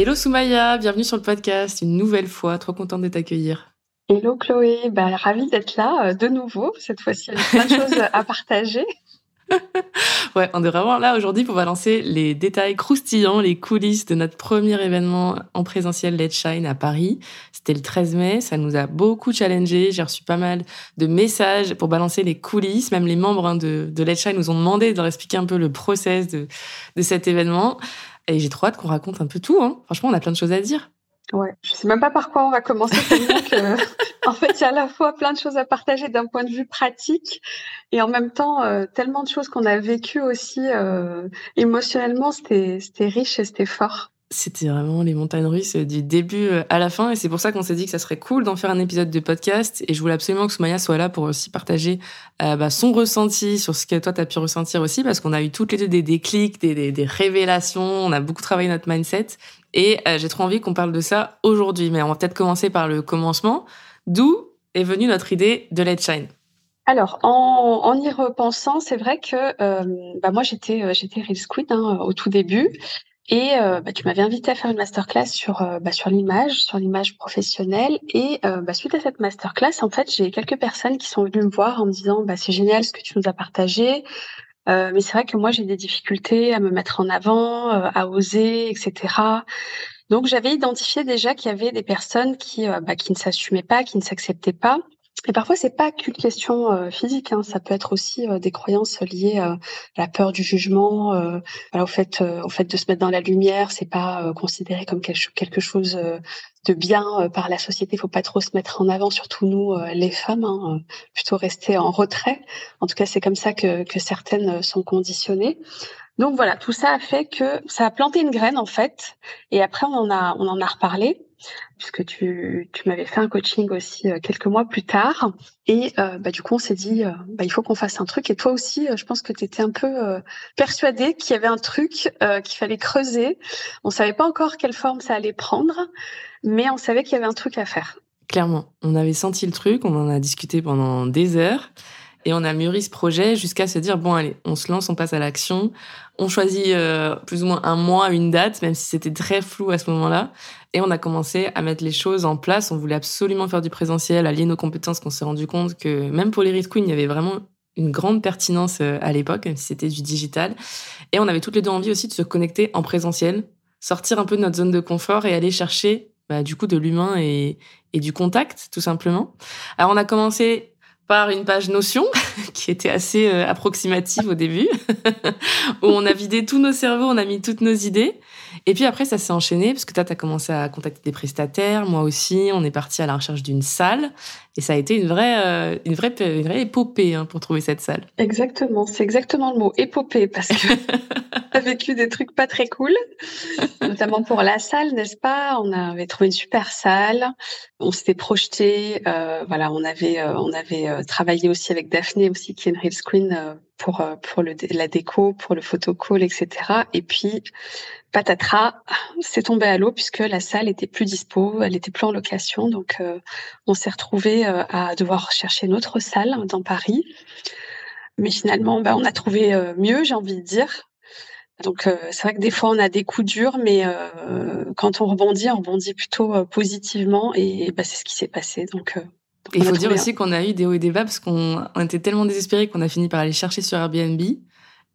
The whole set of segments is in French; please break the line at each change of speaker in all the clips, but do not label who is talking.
Hello Soumaya, bienvenue sur le podcast une nouvelle fois, trop contente de t'accueillir.
Hello Chloé, bah, ravie d'être là euh, de nouveau, cette fois-ci avec plein de choses à partager.
ouais, on est vraiment là aujourd'hui pour balancer les détails croustillants, les coulisses de notre premier événement en présentiel Let's Shine à Paris. C'était le 13 mai, ça nous a beaucoup challengé. J'ai reçu pas mal de messages pour balancer les coulisses. Même les membres hein, de, de Let's Shine nous ont demandé de leur expliquer un peu le process de, de cet événement. Et j'ai trop hâte qu'on raconte un peu tout. Hein. Franchement, on a plein de choses à dire.
Ouais, je sais même pas par quoi on va commencer. en fait, il y a à la fois plein de choses à partager d'un point de vue pratique et en même temps euh, tellement de choses qu'on a vécues aussi euh, émotionnellement. C'était riche et c'était fort
c'était vraiment les montagnes russes du début euh, à la fin et c'est pour ça qu'on s'est dit que ça serait cool d'en faire un épisode de podcast et je voulais absolument que Soumaya soit là pour aussi partager euh, bah, son ressenti sur ce que toi t'as pu ressentir aussi parce qu'on a eu toutes les deux des déclics, des, des, révélations, on a beaucoup travaillé notre mindset et euh, j'ai trop envie qu'on parle de ça aujourd'hui. Mais on va peut-être commencer par le commencement. D'où est venue notre idée de Let's Shine?
Alors, en, y repensant, c'est vrai que bah moi j'étais j'étais Real Squid hein, au tout début et euh, bah, tu m'avais invité à faire une masterclass sur euh, bah, sur l'image, sur l'image professionnelle. Et euh, bah, suite à cette masterclass, en fait, j'ai quelques personnes qui sont venues me voir en me disant bah, c'est génial ce que tu nous as partagé, mais c'est vrai que moi j'ai des difficultés à me mettre en avant, à oser, etc. Donc j'avais identifié déjà qu'il y avait des personnes qui bah, qui ne s'assumaient pas, qui ne s'acceptaient pas. Et parfois, c'est pas qu'une question euh, physique, hein, ça peut être aussi euh, des croyances liées euh, à la peur du jugement, au fait, au fait de se mettre dans la lumière. C'est pas considéré comme quelque chose de bien par la société. Il faut pas trop se mettre en avant, surtout nous, les femmes, hein, plutôt rester en retrait. En tout cas, c'est comme ça que, que certaines sont conditionnées. Donc voilà, tout ça a fait que ça a planté une graine en fait. Et après, on en a, on en a reparlé puisque tu, tu m'avais fait un coaching aussi euh, quelques mois plus tard. Et euh, bah, du coup, on s'est dit, euh, bah, il faut qu'on fasse un truc. Et toi aussi, je pense que tu étais un peu persuadée qu'il y avait un truc qu'il fallait creuser. On savait pas encore quelle forme ça allait prendre, mais on savait qu'il y avait un truc à faire.
Clairement, on avait senti le truc, on en a discuté pendant des heures. Et on a mûri ce projet jusqu'à se dire, bon, allez, on se lance, on passe à l'action. On choisit euh, plus ou moins un mois, une date, même si c'était très flou à ce moment-là. Et on a commencé à mettre les choses en place. On voulait absolument faire du présentiel, allier nos compétences, qu'on s'est rendu compte que même pour les Read Queen, il y avait vraiment une grande pertinence euh, à l'époque, même si c'était du digital. Et on avait toutes les deux envie aussi de se connecter en présentiel, sortir un peu de notre zone de confort et aller chercher bah, du coup de l'humain et, et du contact, tout simplement. Alors on a commencé par une page Notion qui était assez euh, approximative au début, où on a vidé tous nos cerveaux, on a mis toutes nos idées. Et puis après, ça s'est enchaîné parce que toi, tu as commencé à contacter des prestataires, moi aussi. On est parti à la recherche d'une salle. Et ça a été une vraie, euh, une vraie, une vraie épopée hein, pour trouver cette salle.
Exactement, c'est exactement le mot épopée parce que a vécu des trucs pas très cool, notamment pour la salle, n'est-ce pas? On avait trouvé une super salle, on s'était projeté, euh, voilà, on avait, euh, on avait travaillé aussi avec Daphné aussi qui est une real screen pour pour le la déco, pour le photo call, etc. Et puis patatras, c'est tombé à l'eau puisque la salle était plus dispo, elle était plus en location, donc on s'est retrouvé à devoir chercher une autre salle dans Paris. Mais finalement, bah, on a trouvé euh, mieux, j'ai envie de dire. Donc c'est vrai que des fois on a des coups durs, mais quand on rebondit, on rebondit plutôt positivement et bah, c'est ce qui s'est passé. Donc
il faut dire aussi qu'on a eu des hauts et des bas parce qu'on était tellement désespérés qu'on a fini par aller chercher sur Airbnb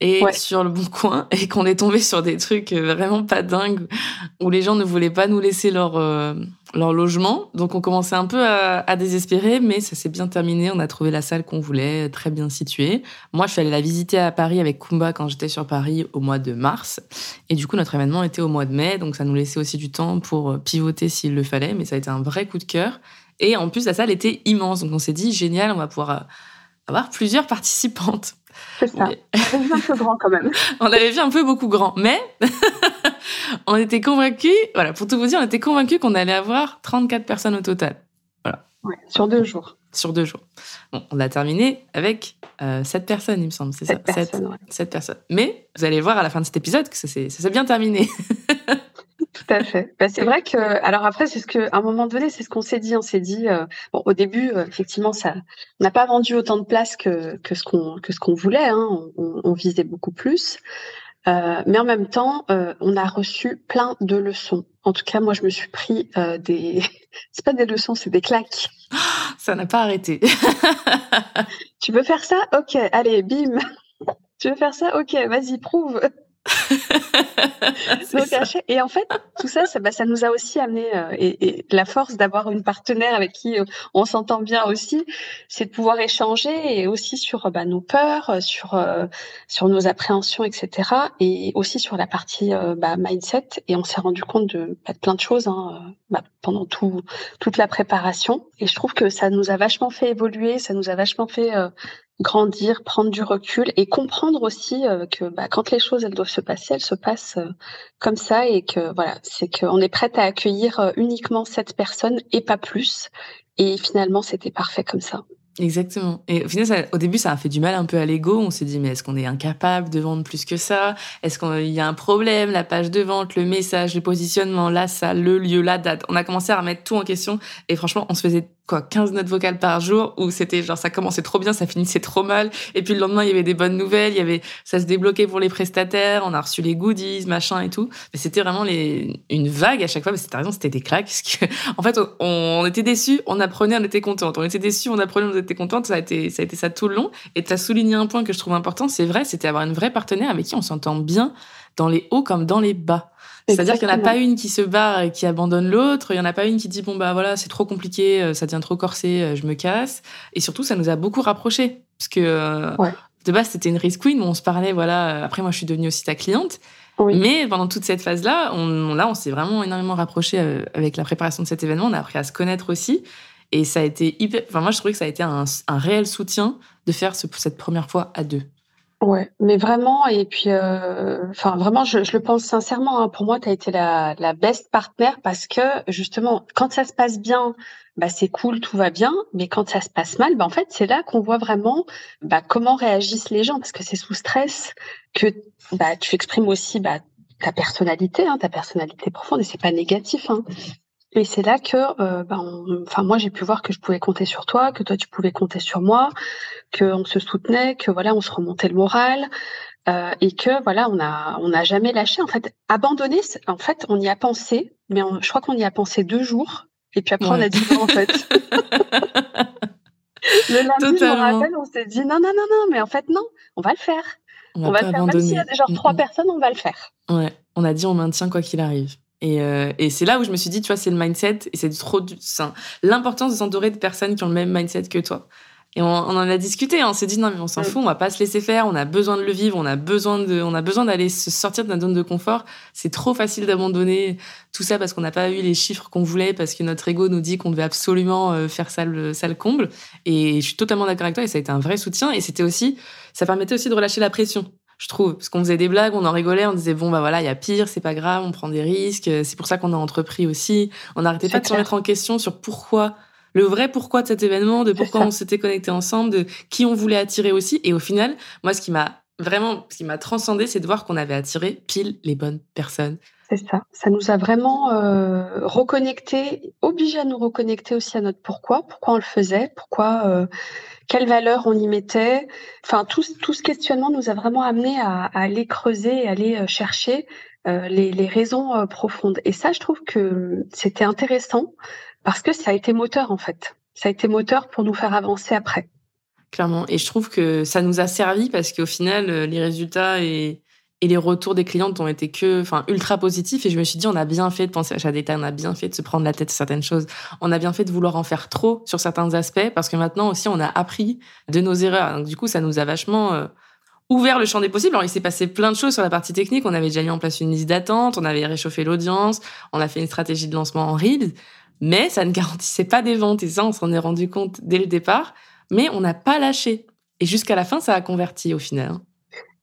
et sur le bon coin et qu'on est tombé sur des trucs euh, vraiment pas dingues où les gens ne voulaient pas nous laisser leur euh, leur logement. Donc on commençait un peu à, à désespérer, mais ça s'est bien terminé. On a trouvé la salle qu'on voulait, très bien située. Moi, je suis allée la visiter à Paris avec Kumba quand j'étais sur Paris au mois de mars. Et du coup, notre événement était au mois de mai, donc ça nous laissait aussi du temps pour euh, pivoter s'il le fallait. Mais ça a été un vrai coup de cœur. Et en plus, la salle était immense. Donc on s'est dit, génial, on va pouvoir avoir plusieurs participantes.
C'est ça. On avait vu un peu grand quand même.
on avait vu un peu beaucoup grand, mais on était convaincus, voilà, pour tout vous dire, on était convaincus qu'on allait avoir 34 personnes au total. Voilà.
Ouais, sur deux jours.
Sur deux jours. Bon, on a terminé avec euh, 7 personnes, il me semble, c'est ça?
Personnes, ouais.
7 personnes. Mais vous allez voir à la fin de cet épisode que ça s'est bien terminé.
Tout à fait. Bah, c'est vrai que, alors après, c'est ce que, à un moment donné, c'est ce qu'on s'est dit. On s'est dit, euh, bon, au début, euh, effectivement, ça, on n'a pas vendu autant de places que, que ce qu'on que ce qu'on voulait. Hein. On, on, visait beaucoup plus. Euh, mais en même temps, euh, on a reçu plein de leçons. En tout cas, moi, je me suis pris euh, des. c'est pas des leçons, c'est des claques.
Ça n'a pas arrêté.
tu veux faire ça? Ok, allez, bim. tu veux faire ça? Ok, vas-y, prouve. Donc, et en fait, tout ça, ça, bah, ça nous a aussi amené, euh, et, et, la force d'avoir une partenaire avec qui euh, on s'entend bien aussi, c'est de pouvoir échanger et aussi sur bah, nos peurs, euh, sur euh, sur nos appréhensions, etc. Et aussi sur la partie bah, mindset. Et on s'est rendu compte de, bah, de, plein de choses hein, bah, pendant tout toute la préparation. Et je trouve que ça nous a vachement fait évoluer, ça nous a vachement fait grandir, prendre du recul et comprendre aussi euh, que bah, quand les choses elles doivent se passer, elles se passent euh, comme ça et que voilà, c'est qu'on est prête à accueillir euh, uniquement cette personne et pas plus. Et finalement, c'était parfait comme ça.
Exactement. Et au final, ça, au début, ça a fait du mal un peu à l'ego. On s'est dit, mais est-ce qu'on est incapable de vendre plus que ça? Est-ce qu'il y a un problème La page de vente, le message, le positionnement, la salle, le lieu, la date? On a commencé à remettre tout en question. Et franchement, on se faisait quoi 15 notes vocales par jour où c'était genre ça commençait trop bien ça finissait trop mal. Et puis le lendemain il y avait des bonnes nouvelles il y avait ça se débloquait pour les prestataires on a reçu les goodies machin et tout. Mais c'était vraiment les une vague à chaque fois mais c'était raison c'était des claques parce que en fait on, on était déçus on apprenait on était contente on était déçus on apprenait on était contente ça a été ça a été ça tout le long. Et tu as souligné un point que je trouve important c'est vrai c'était avoir une vraie partenaire avec qui on s'entend bien dans les hauts comme dans les bas c'est-à-dire qu'il n'y en a pas une qui se barre et qui abandonne l'autre. Il n'y en a pas une qui dit bon bah voilà c'est trop compliqué, euh, ça devient trop corsé, euh, je me casse. Et surtout ça nous a beaucoup rapprochés parce que euh,
ouais.
de base c'était une risk queen où on se parlait voilà. Après moi je suis devenue aussi ta cliente.
Oui.
Mais pendant toute cette phase-là, on, là on s'est vraiment énormément rapprochés avec la préparation de cet événement. On a appris à se connaître aussi. Et ça a été hyper. Enfin moi je trouvais que ça a été un, un réel soutien de faire ce, cette première fois à deux.
Ouais, mais vraiment, et puis, euh, enfin, vraiment, je, le pense sincèrement. Hein, pour moi, tu as été la, la best partenaire parce que justement, quand ça se passe bien, bah c'est cool, tout va bien. Mais quand ça se passe mal, bah en fait, c'est là qu'on voit vraiment bah, comment réagissent les gens parce que c'est sous stress que bah tu exprimes aussi bah ta personnalité, hein, ta personnalité profonde et c'est pas négatif. Hein. Et c'est là que, euh, ben, enfin moi j'ai pu voir que je pouvais compter sur toi, que toi tu pouvais compter sur moi, qu'on se soutenait, que voilà on se remontait le moral euh, et que voilà on a on n'a jamais lâché. En fait, abandonner, en fait on y a pensé, mais on, je crois qu'on y a pensé deux jours et puis après ouais. on a dit non en fait. le lundi, je me rappelle, on s'est dit non non non non, mais en fait non, on va le faire. On, on va le faire. Même s'il y a genre trois personnes, on va le faire.
Ouais, on a dit on maintient quoi qu'il arrive. Et, euh, et c'est là où je me suis dit, tu vois, c'est le mindset et c'est trop l'importance de s'entourer de personnes qui ont le même mindset que toi. Et on, on en a discuté, hein. on s'est dit non mais on s'en ouais. fout, on va pas se laisser faire, on a besoin de le vivre, on a besoin de, on a besoin d'aller se sortir de notre zone de confort. C'est trop facile d'abandonner tout ça parce qu'on n'a pas eu les chiffres qu'on voulait, parce que notre ego nous dit qu'on devait absolument euh, faire ça le, ça le comble. Et je suis totalement d'accord avec toi et ça a été un vrai soutien et c'était aussi, ça permettait aussi de relâcher la pression je trouve. Parce qu'on faisait des blagues, on en rigolait, on disait bon bah voilà, il y a pire, c'est pas grave, on prend des risques. C'est pour ça qu'on a entrepris aussi. On n'arrêtait pas de se remettre en question sur pourquoi, le vrai pourquoi de cet événement, de pourquoi on s'était connectés ensemble, de qui on voulait attirer aussi. Et au final, moi, ce qui m'a vraiment, ce qui m'a transcendé, c'est de voir qu'on avait attiré pile les bonnes personnes.
C'est ça. Ça nous a vraiment euh, reconnecté, obligé à nous reconnecter aussi à notre pourquoi, pourquoi on le faisait, pourquoi, euh, quelle valeur on y mettait. Enfin, tout, tout ce questionnement nous a vraiment amené à, à aller creuser, à aller chercher euh, les, les, raisons euh, profondes. Et ça, je trouve que c'était intéressant parce que ça a été moteur en fait. Ça a été moteur pour nous faire avancer après.
Clairement. Et je trouve que ça nous a servi parce qu'au final, les résultats et et les retours des clientes ont été que, enfin, ultra positifs. Et je me suis dit, on a bien fait de penser à détail, on a bien fait de se prendre la tête sur certaines choses. On a bien fait de vouloir en faire trop sur certains aspects parce que maintenant aussi, on a appris de nos erreurs. Donc, du coup, ça nous a vachement euh, ouvert le champ des possibles. Alors, il s'est passé plein de choses sur la partie technique. On avait déjà mis en place une liste d'attente, on avait réchauffé l'audience, on a fait une stratégie de lancement en Reels, mais ça ne garantissait pas des ventes. Et ça, on s'en est rendu compte dès le départ. Mais on n'a pas lâché. Et jusqu'à la fin, ça a converti au final.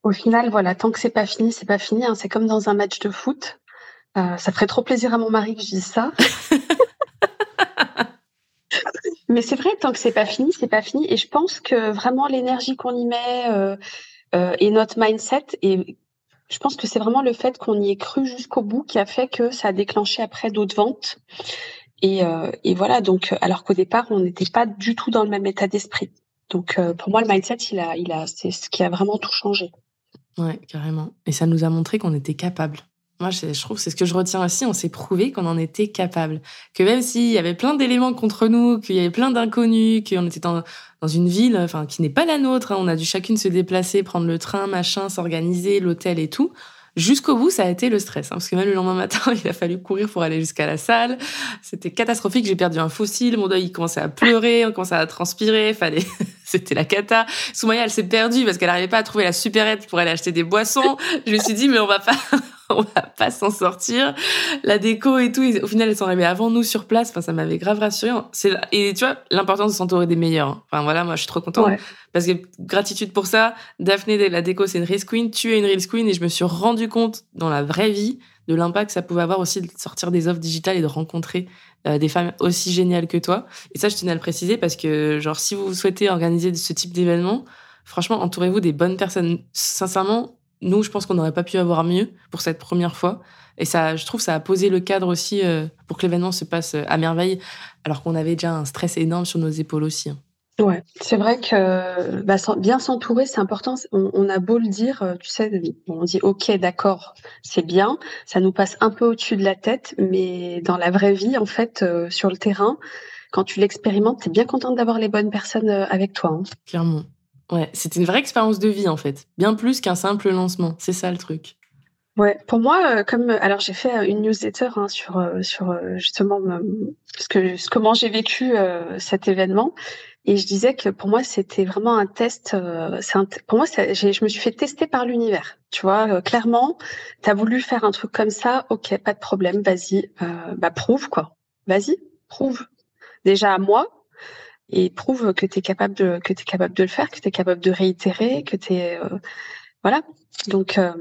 Au final, voilà, tant que c'est pas fini, c'est pas fini. Hein. C'est comme dans un match de foot. Euh, ça ferait trop plaisir à mon mari que je dise ça. Mais c'est vrai, tant que c'est pas fini, c'est pas fini. Et je pense que vraiment l'énergie qu'on y met euh, euh, et notre mindset, et je pense que c'est vraiment le fait qu'on y ait cru jusqu'au bout qui a fait que ça a déclenché après d'autres ventes. Et, et voilà, donc alors qu'au départ, on n'était pas du tout dans le même état d'esprit. Donc pour moi, le mindset, il a, il a, c'est ce qui a vraiment tout changé.
Ouais, carrément. Et ça nous a montré qu'on était capable. Moi, je, trouve, c'est ce que je retiens aussi, on s'est prouvé qu'on en était capable. Que même s'il y avait plein d'éléments contre nous, qu'il y avait plein d'inconnus, qu'on était dans, dans une ville, enfin, qui n'est pas la nôtre, hein, on a dû chacune se déplacer, prendre le train, machin, s'organiser, l'hôtel et tout. Jusqu'au bout, ça a été le stress, hein, parce que même le lendemain matin, il a fallu courir pour aller jusqu'à la salle. C'était catastrophique. J'ai perdu un fossile, mon doigt il commençait à pleurer, on commençait à transpirer. Fallait, c'était la cata. Soumaya, elle s'est perdue parce qu'elle n'arrivait pas à trouver la supérette pour aller acheter des boissons. Je me suis dit, mais on va pas, on va pas s'en sortir. La déco et tout, au final, elles sont arrivées avant nous sur place. Enfin, ça m'avait grave rassuré. C'est et tu vois l'importance de s'entourer des meilleurs. Enfin voilà, moi je suis trop contente parce que gratitude pour ça. Daphné, la déco, c'est une Reels Queen. Tu es une Reels Queen et je me suis rendu compte dans la vraie vie de l'impact que ça pouvait avoir aussi de sortir des offres digitales et de rencontrer euh, des femmes aussi géniales que toi. Et ça, je tenais à le préciser parce que genre si vous souhaitez organiser ce type d'événement, franchement, entourez-vous des bonnes personnes. Sincèrement, nous, je pense qu'on n'aurait pas pu avoir mieux pour cette première fois. Et ça, je trouve, ça a posé le cadre aussi euh, pour que l'événement se passe euh, à merveille, alors qu'on avait déjà un stress énorme sur nos épaules aussi. Hein.
Ouais, c'est vrai que bah, bien s'entourer, c'est important. On, a beau le dire, euh, tu sais, on dit ok, d'accord, c'est bien, ça nous passe un peu au-dessus de la tête, mais dans la vraie vie, en fait, sur le terrain, quand tu l'expérimentes, tu es bien contente d'avoir les bonnes personnes avec toi. Hein.
Clairement. Ouais, c'était une vraie expérience de vie en fait, bien plus qu'un simple lancement. C'est ça le truc.
Ouais, pour moi, euh, comme alors j'ai fait euh, une newsletter hein, sur euh, sur justement ce que comment j'ai vécu cet événement et je disais que pour moi c'était vraiment un test. c'est pour moi, je me suis fait tester par l'univers. Tu vois, clairement, tu as voulu faire un truc comme ça, ok, pas de problème, vas-y, bah prouve quoi, vas-y, prouve. Déjà à moi, et prouve que tu es capable de que capable de le faire, que tu es capable de réitérer, que tu es euh, voilà. Donc euh,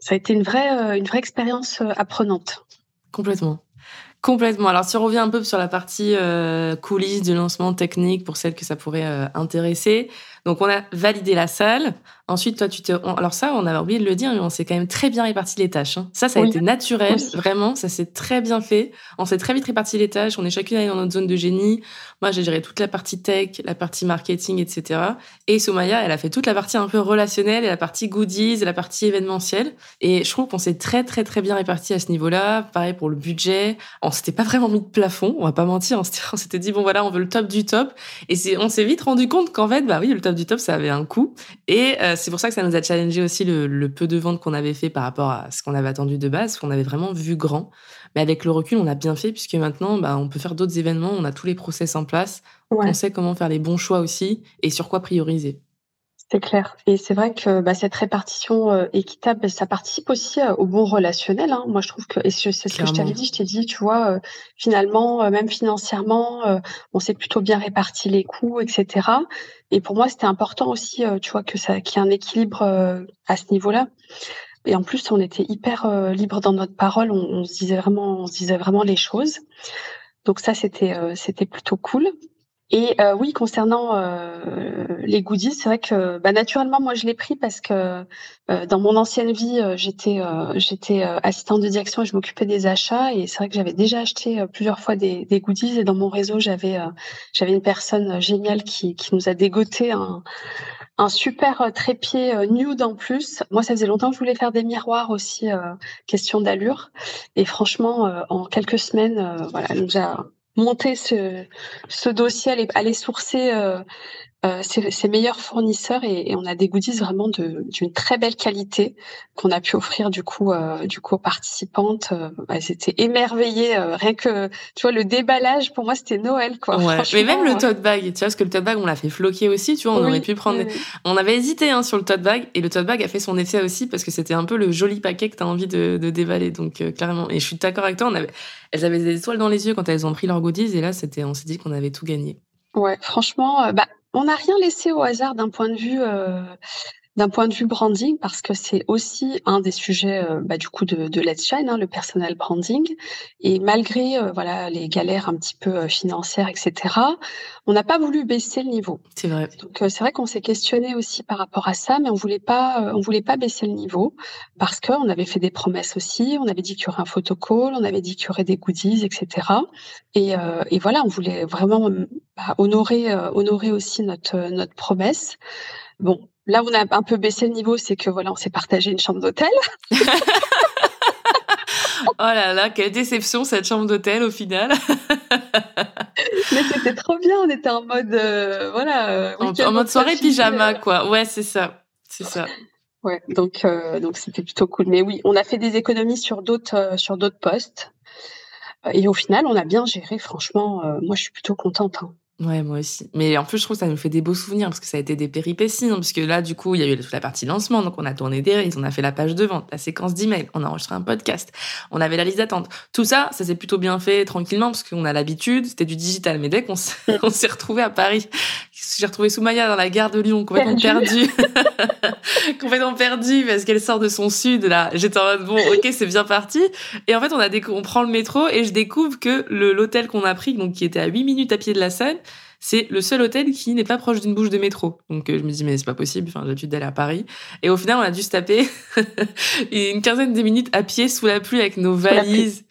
ça a été une vraie euh, une vraie expérience apprenante.
Complètement. Complètement. Alors, si on revient un peu sur la partie coulisses du lancement technique pour celles que ça pourrait intéresser. Donc, on a validé la salle. Ensuite, toi, tu te. Alors, ça, on avait oublié de le dire, mais on s'est quand même très bien réparti les tâches. Hein. Ça, ça a été naturel. Vraiment, ça s'est très bien fait. On s'est très vite réparti les tâches. On est chacune allée dans notre zone de génie. Moi, j'ai géré toute la partie tech, la partie marketing, etc. Et Soumaya, elle a fait toute la partie un peu relationnelle et la partie goodies et la partie événementielle. Et je trouve qu'on s'est très, très, très bien réparti à ce niveau-là. Pareil pour le budget. On s'était pas vraiment mis de plafond. On va pas mentir. On s'était dit, bon, voilà, on veut le top du top. Et on s'est vite rendu compte qu'en fait, bah oui, le top du top, ça avait un coût. Et euh, c'est pour ça que ça nous a challengé aussi le, peu de ventes qu'on avait fait par rapport à ce qu'on avait attendu de base, qu'on avait vraiment vu grand. Mais avec le recul, on a bien fait puisque maintenant, bah, on peut faire d'autres événements, on a tous les process en place, on sait comment faire les bons choix aussi et sur quoi prioriser.
C'est clair. Et c'est vrai que bah, cette répartition euh, équitable, ça participe aussi euh, au bon relationnel. Hein. Moi, je trouve que, et c'est ce que je t'avais dit, je t'ai dit, tu vois, euh, finalement, même financièrement, on s'est plutôt bien réparti les coûts, etc. Et pour moi, c'était important aussi, tu vois, que ça, qu'il y ait un équilibre à ce niveau-là. Et en plus, on était hyper libre dans notre parole. On, on, se disait vraiment, on se disait vraiment les choses. Donc ça, c'était, c'était plutôt cool. Et euh, oui, concernant euh, les goodies, c'est vrai que bah, naturellement, moi, je l'ai pris parce que euh, dans mon ancienne vie, j'étais j'étais assistante de direction et je m'occupais des achats. Et c'est vrai que j'avais déjà acheté plusieurs fois des, des, goodies. Et dans mon réseau, j'avais j'avais une personne géniale qui, qui nous a dégoté un, un super trépied nude en plus. Moi, ça faisait longtemps que je voulais faire des miroirs aussi, question d'allure. Et franchement, en quelques semaines, voilà, nous a monter ce, ce dossier, aller, aller sourcer euh, euh, ses, meilleurs fournisseurs et, on a des goodies vraiment d'une très belle qualité qu'on a pu offrir du coup euh, du coup aux participantes. Euh, elles étaient émerveillées rien que tu vois le déballage pour moi c'était Noël quoi.
Mais même le tote bag, tu vois parce que le tote bag on l'a fait floquer aussi, tu vois on aurait pu prendre. On avait hésité hein, sur le tote bag et le tote bag a fait son effet aussi parce que c'était un peu le joli paquet que tu as envie de, de déballer donc clairement et je suis d'accord avec toi on avait elles avaient des étoiles dans les yeux quand elles ont pris leurs goodies et là c'était on s'est dit qu'on avait tout gagné.
Ouais, franchement, bah, on n'a rien laissé au hasard d'un point de vue d'un point de vue branding, parce que c'est aussi un des sujets euh, bah, du coup de, de Let's Shine, hein, le personal branding. Et malgré euh, voilà les galères un petit peu euh, financières, etc., on n'a pas voulu baisser le niveau.
C'est vrai.
Donc c'est vrai qu'on s'est questionné aussi par rapport à ça, mais on voulait pas on voulait pas baisser le niveau parce qu'on avait fait des promesses aussi. On avait dit qu'il y aurait un photocall, on avait dit qu'il y aurait des goodies, etc. Et, et voilà, on voulait vraiment bah, honorer honorer aussi notre notre promesse. Bon, Là, on a un peu baissé le niveau, c'est que voilà, on s'est partagé une chambre d'hôtel.
oh là là, quelle déception cette chambre d'hôtel au final.
Mais c'était trop bien, on était en mode euh, voilà.
Euh, en, mode soirée pyjama quoi. Ouais, c'est ça, c'est ça.
Ouais, donc euh, donc c'était plutôt cool. Mais oui, on a fait des économies sur d'autres sur d'autres postes. Et au final, on a bien géré. Franchement, moi, je suis plutôt contente. Hein.
Ouais, moi aussi. Mais en plus, je trouve que ça nous fait des beaux souvenirs parce que ça a été des péripéties. Hein, parce que là, du coup, il y a eu toute la partie lancement. Donc, on a tourné des reels, on a fait la page de vente, la séquence d'emails, on a enregistré un podcast, on avait la liste d'attente. Tout ça, ça s'est plutôt bien fait tranquillement parce qu'on a l'habitude. C'était du digital. Mais dès qu'on s'est retrouvé à Paris, j'ai retrouvé Soumaya dans la gare de Lyon, complètement perdue. complètement perdue parce qu'elle sort de son sud, là. J'étais en mode, bon, ok, c'est bien parti. Et en fait, on a on prend le métro et je découvre que l'hôtel qu'on a pris, donc qui était à 8 minutes à pied de la Seine, c'est le seul hôtel qui n'est pas proche d'une bouche de métro. Donc euh, je me dis mais c'est pas possible. Enfin j'ai l'habitude d'aller à Paris. Et au final on a dû se taper une quinzaine de minutes à pied sous la pluie avec nos valises.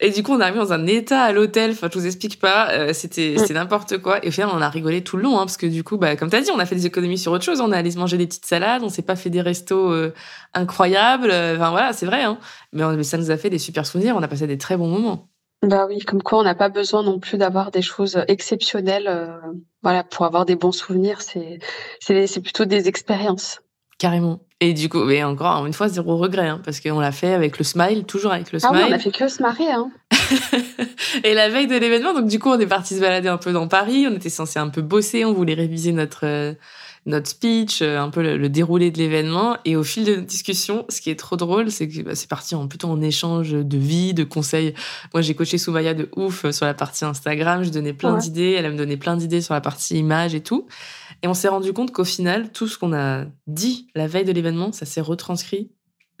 Et du coup, on est arrivé dans un état à l'hôtel. Enfin, je vous explique pas. Euh, c'était, mm. c'est n'importe quoi. Et au final, on a rigolé tout le long, hein, parce que du coup, bah, comme t'as dit, on a fait des économies sur autre chose. On est allé se manger des petites salades. On s'est pas fait des restos euh, incroyables. Enfin voilà, c'est vrai. Hein. Mais ça nous a fait des super souvenirs. On a passé des très bons moments.
Bah oui, comme quoi on n'a pas besoin non plus d'avoir des choses exceptionnelles, euh, voilà, pour avoir des bons souvenirs. C'est c'est plutôt des expériences.
Carrément. Et du coup, mais encore une fois, zéro regret, hein, parce qu'on l'a fait avec le smile, toujours avec le smile.
Ah oui, on a fait que se marrer. Hein.
et la veille de l'événement, donc du coup, on est parti se balader un peu dans Paris. On était censé un peu bosser, on voulait réviser notre euh, notre speech, euh, un peu le, déroulé de l'événement. Et au fil de notre discussion, ce qui est trop drôle, c'est que bah, c'est parti en plutôt en échange de vie, de conseils. Moi, j'ai coaché Soumaya de ouf euh, sur la partie Instagram. Je donnais plein d'idées. Elle me donnait plein d'idées sur la partie image et tout. Et on s'est rendu compte qu'au final, tout ce qu'on a dit la veille de l'événement, ça s'est retranscrit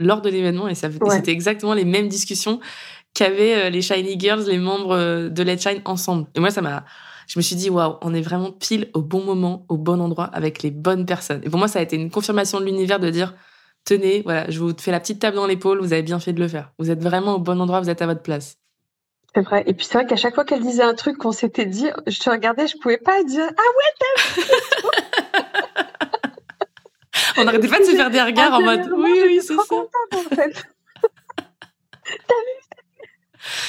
lors de l'événement et ça c'était exactement les mêmes discussions qu'avaient euh, les Shiny Girls, les membres de Let's Shine ensemble. Et moi, ça m'a je me suis dit, waouh, on est vraiment pile au bon moment, au bon endroit, avec les bonnes personnes. Et pour moi, ça a été une confirmation de l'univers de dire, tenez, voilà, je vous fais la petite table dans l'épaule, vous avez bien fait de le faire. Vous êtes vraiment au bon endroit, vous êtes à votre place.
C'est vrai. Et puis c'est vrai qu'à chaque fois qu'elle disait un truc qu'on s'était dit, je te regardais, je pouvais pas dire, ah ouais, t'as
On n'arrêtait pas de se faire des regards en mode, oui, oui, c'est ça. en fait. t'as vu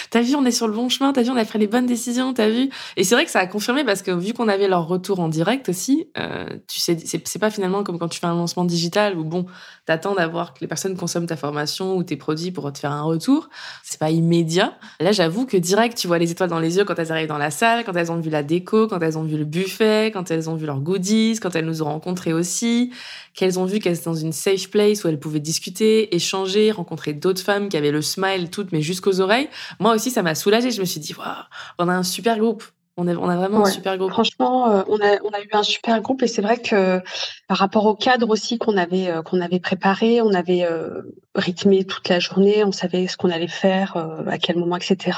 T'as vu, on est sur le bon chemin, t'as vu, on a pris les bonnes décisions, t'as vu. Et c'est vrai que ça a confirmé parce que vu qu'on avait leur retour en direct aussi, euh, tu sais, c'est pas finalement comme quand tu fais un lancement digital où bon, t'attends d'avoir que les personnes consomment ta formation ou tes produits pour te faire un retour. C'est pas immédiat. Là, j'avoue que direct, tu vois les étoiles dans les yeux quand elles arrivent dans la salle, quand elles ont vu la déco, quand elles ont vu le buffet, quand elles ont vu leurs goodies, quand elles nous ont rencontrés aussi, qu'elles ont vu qu'elles étaient dans une safe place où elles pouvaient discuter, échanger, rencontrer d'autres femmes qui avaient le smile toutes mais jusqu'aux oreilles. Moi aussi, ça m'a soulagée. Je me suis dit, waouh, on a un super groupe. On a, on a vraiment un super groupe.
Franchement, euh, on, a, on a eu un super groupe et c'est vrai que par rapport au cadre aussi qu'on avait, euh, qu'on avait préparé, on avait euh, rythmé toute la journée, on savait ce qu'on allait faire, à quel moment, etc.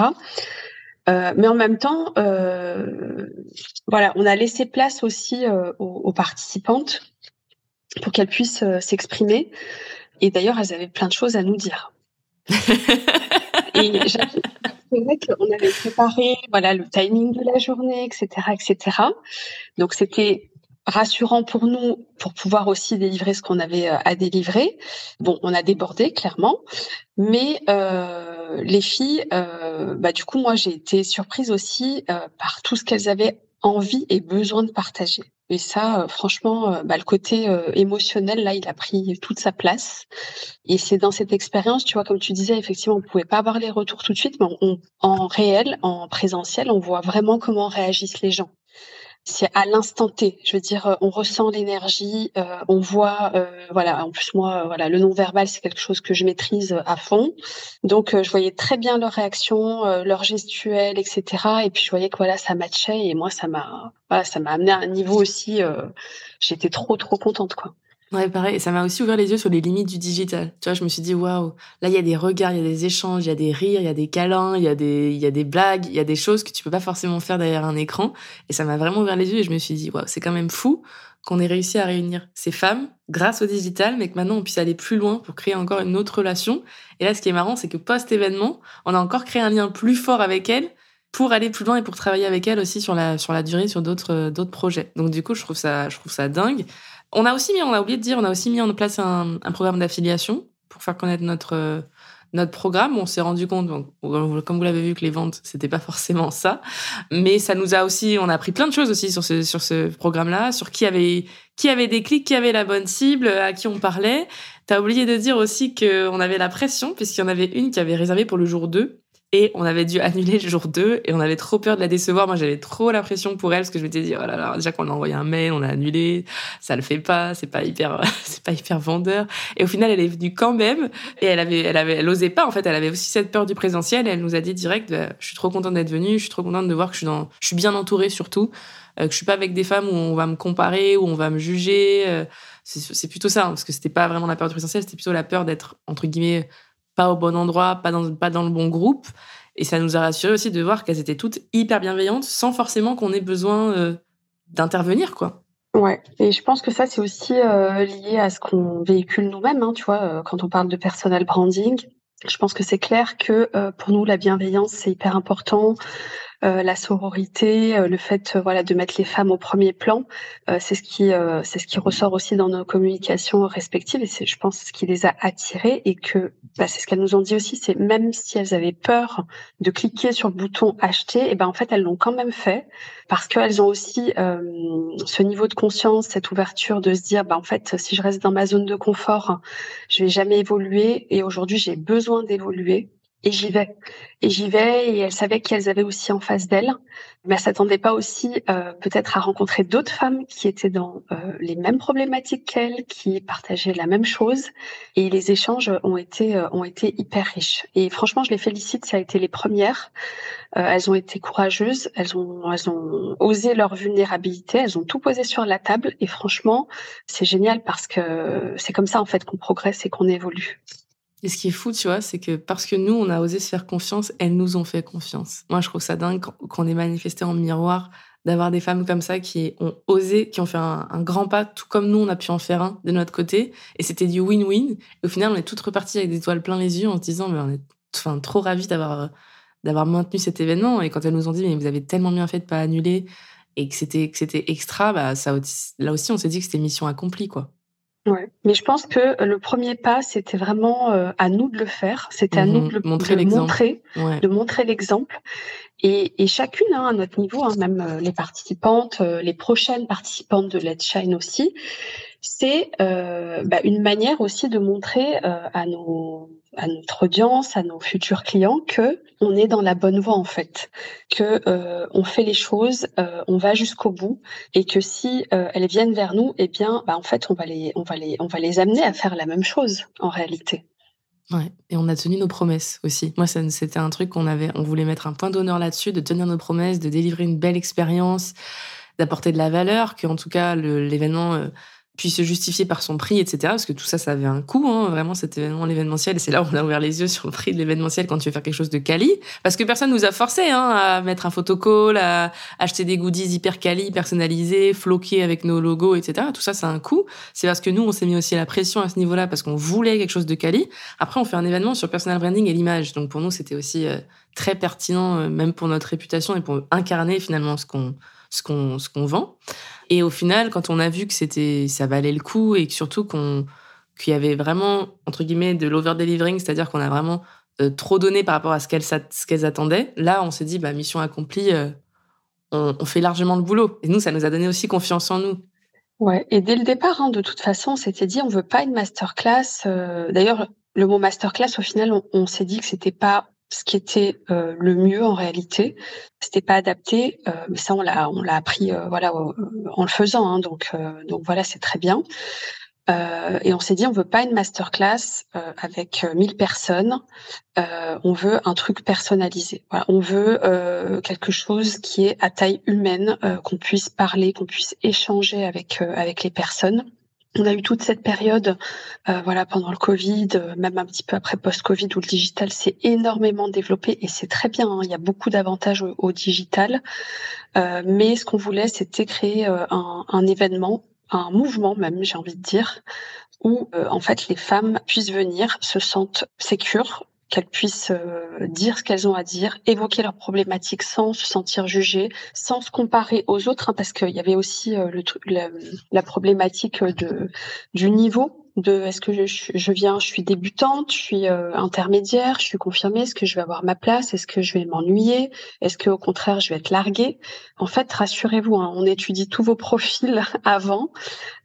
mais en même temps, voilà, on a laissé place aussi aux, aux, participantes pour qu'elles puissent s'exprimer. Et d'ailleurs, elles avaient plein de choses à nous dire. Et c'est vrai qu'on avait préparé voilà le timing de la journée, etc., etc. Donc c'était rassurant pour nous pour pouvoir aussi délivrer ce qu'on avait euh, à délivrer. Bon, on a débordé clairement, mais euh, les filles, euh, bah du coup moi j'ai été surprise aussi euh, par tout ce qu'elles avaient envie et besoin de partager. Et ça, euh, franchement, euh, bah, le côté euh, émotionnel, là, il a pris toute sa place. Et c'est dans cette expérience, tu vois, comme tu disais, effectivement, on pouvait pas avoir les retours tout de suite, mais en réel, en présentiel, on voit vraiment comment réagissent les gens. C'est à l'instant T. Je veux dire, on ressent l'énergie, euh, on voit, euh, voilà. En plus, moi, voilà, le non verbal, c'est quelque chose que je maîtrise à fond. Donc, je voyais très bien leurs réactions, leurs gestuels, etc. Et puis, je voyais que voilà, ça matchait. Et moi, ça m'a, voilà, ça m'a amené à un niveau aussi. J'étais trop, trop contente, quoi.
Ouais, pareil. Ça m'a aussi ouvert les yeux sur les limites du digital. Tu vois, je me suis dit, waouh, là, il y a des regards, il y a des échanges, il y a des rires, il y a des câlins, il y a des, y a des blagues, il y a des choses que tu peux pas forcément faire derrière un écran. Et ça m'a vraiment ouvert les yeux et je me suis dit, waouh, c'est quand même fou qu'on ait réussi à réunir ces femmes grâce au digital, mais que maintenant on puisse aller plus loin pour créer encore une autre relation. Et là, ce qui est marrant, c'est que post-événement, on a encore créé un lien plus fort avec elles pour aller plus loin et pour travailler avec elles aussi sur la, sur la durée, sur d'autres, d'autres projets. Donc, du coup, je trouve ça, je trouve ça dingue. On a aussi mis, on a oublié de dire, on a aussi mis en place un, programme d'affiliation pour faire connaître notre notre programme. On s'est rendu compte, comme vous l'avez vu, que les ventes c'était pas forcément ça, mais ça nous a aussi, on a appris plein de choses aussi sur ce sur ce programme-là, sur qui avait qui avait des clics, qui avait la bonne cible, à qui on parlait. T'as oublié de dire aussi qu'on avait la pression puisqu'il y en avait une qui avait réservé pour le jour 2 et on avait dû annuler le jour 2 et on avait trop peur de la décevoir. Moi, j'avais trop la pression pour elle parce que je m'étais dit, oh là là, déjà qu'on a envoyé un mail, on a annulé, ça le fait pas, c'est pas hyper, c'est pas hyper vendeur. Et au final, elle est venue quand même et elle avait, elle avait, elle osait pas, en fait, elle avait aussi cette peur du présentiel et elle nous a dit direct, bah, je suis trop contente d'être venue, je suis trop contente de voir que je suis dans, je suis bien entourée surtout, euh, que je suis pas avec des femmes où on va me comparer, où on va me juger. Euh, c'est plutôt ça, hein, parce que c'était pas vraiment la peur du présentiel, c'était plutôt la peur d'être, entre guillemets, pas au bon endroit, pas dans, pas dans le bon groupe. Et ça nous a rassuré aussi de voir qu'elles étaient toutes hyper bienveillantes sans forcément qu'on ait besoin euh, d'intervenir, quoi.
Ouais, et je pense que ça, c'est aussi euh, lié à ce qu'on véhicule nous-mêmes, hein, tu vois, euh, quand on parle de personal branding. Je pense que c'est clair que pour nous, la bienveillance, c'est hyper important. Euh, la sororité, euh, le fait euh, voilà de mettre les femmes au premier plan, c'est ce qui c'est ce qui ressort aussi dans nos communications respectives et c'est je pense ce qui les a attirées et que bah, c'est ce qu'elles nous ont dit aussi, c'est même si elles avaient peur de cliquer sur le bouton acheter, et ben en fait elles l'ont quand même fait parce qu'elles ont aussi ce niveau de conscience, cette ouverture de se dire bah en fait si je reste dans ma zone de confort, je vais jamais évoluer et aujourd'hui j'ai besoin d'évoluer et j'y vais. Et j'y vais, et elles savaient qu'elles avaient aussi en face d'elles, mais elles s'attendaient pas aussi euh, peut-être à rencontrer d'autres femmes qui étaient dans euh, les mêmes problématiques qu'elles, qui partageaient la même chose, et les échanges ont été euh, ont été hyper riches. Et franchement, je les félicite, ça a été les premières. elles ont été courageuses, elles ont elles ont osé leur vulnérabilité, elles ont tout posé sur la table, et franchement, c'est génial parce que c'est comme ça en fait qu'on progresse et qu'on évolue.
Et ce qui est fou, tu vois, c'est que parce que nous, on a osé se faire confiance, elles nous ont fait confiance. Moi, je trouve ça dingue qu'on ait manifesté en miroir d'avoir des femmes comme ça qui ont osé, qui ont fait un, grand pas, tout comme nous, on a pu en faire un de notre côté. Et c'était du win-win. Au final, on est toutes reparties avec des toiles plein les yeux en se disant, mais on est enfin, trop ravis d'avoir, d'avoir maintenu cet événement. Et quand elles nous ont dit, mais vous avez tellement bien fait de pas annuler et que c'était, que c'était extra, bah, ça, là aussi, on s'est dit que c'était mission accomplie, quoi.
Ouais, mais je pense que le premier pas, c'était vraiment euh, à nous de le faire. C'était à nous mmh de le montrer, de montrer, de montrer l'exemple. Et, et, chacune, hein, à notre niveau, hein, même euh, les participantes, euh, les prochaines participantes de Let's Shine aussi, c'est bah, une manière aussi de montrer à nos à notre audience, à nos futurs clients que on est dans la bonne voie en fait, que euh, on fait les choses, euh, on va jusqu'au bout et que si euh, elles viennent vers nous, eh bien, bah, en fait, on va les, on va les, on va les amener à faire la même chose en réalité.
Ouais, et on a tenu nos promesses aussi. Moi, c'était un truc qu'on avait, on voulait mettre un point d'honneur là-dessus, de tenir nos promesses, de délivrer une belle expérience, d'apporter de la valeur, que en tout cas l'événement puisse se justifier par son prix, etc. Parce que tout ça, ça avait un coût, hein, vraiment, cet événement, l'événementiel. Et c'est là où on a ouvert les yeux sur le prix de l'événementiel quand tu veux faire quelque chose de quali. Parce que personne nous a forcé hein, à mettre un photocall, à acheter des goodies hyper quali, personnalisés, floqués avec nos logos, etc. Tout ça, c'est un coût. C'est parce que nous, on s'est mis aussi la pression à ce niveau-là parce qu'on voulait quelque chose de quali. Après, on fait un événement sur personal branding et l'image. Donc pour nous, c'était aussi euh, très pertinent, euh, même pour notre réputation et pour incarner finalement ce qu'on ce qu'on ce qu'on vend. Et au final, quand on a vu que c'était ça valait le coup et que surtout qu'on qu'il y avait vraiment entre guillemets de l'over delivering, c'est-à-dire qu'on a vraiment euh, trop donné par rapport à ce qu'elles qu'elles attendaient. Là, on s'est dit bah mission accomplie, euh, on, on, fait largement le boulot. Et nous, ça nous a donné aussi confiance en nous.
Ouais, et dès le départ, hein, de toute façon, on s'était dit on veut pas une masterclass. Euh, d'ailleurs, le mot masterclass, au final, on, on s'est dit que c'était pas ce qui était euh, le mieux en réalité. C'était pas adapté, euh, mais ça on l'a on l'a appris euh, voilà en le faisant. Hein, donc donc voilà c'est très bien. et on s'est dit on veut pas une masterclass avec 1000 personnes. on veut un truc personnalisé. On veut quelque chose qui est à taille humaine, qu'on puisse parler, qu'on puisse échanger avec avec les personnes on a eu toute cette période, euh, voilà, pendant le Covid, euh, même un petit peu après post-Covid, où le digital s'est énormément développé et c'est très bien. Hein, il y a beaucoup d'avantages au, digital, euh, mais ce qu'on voulait, c'était créer un, un, événement, un mouvement même, j'ai envie de dire, où en fait les femmes puissent venir, se sentent sécures, qu'elles puissent euh, dire ce qu'elles ont à dire, évoquer leurs problématiques sans se sentir jugées, sans se comparer aux autres, hein, parce qu'il y avait aussi euh, le, la, la, problématique de, du niveau de est-ce que je, je, viens, je suis débutante, je suis euh, intermédiaire, je suis confirmée, est-ce que je vais avoir ma place, est-ce que je vais m'ennuyer, est-ce que au contraire je vais être larguée? En fait, rassurez-vous, hein, on étudie tous vos profils avant,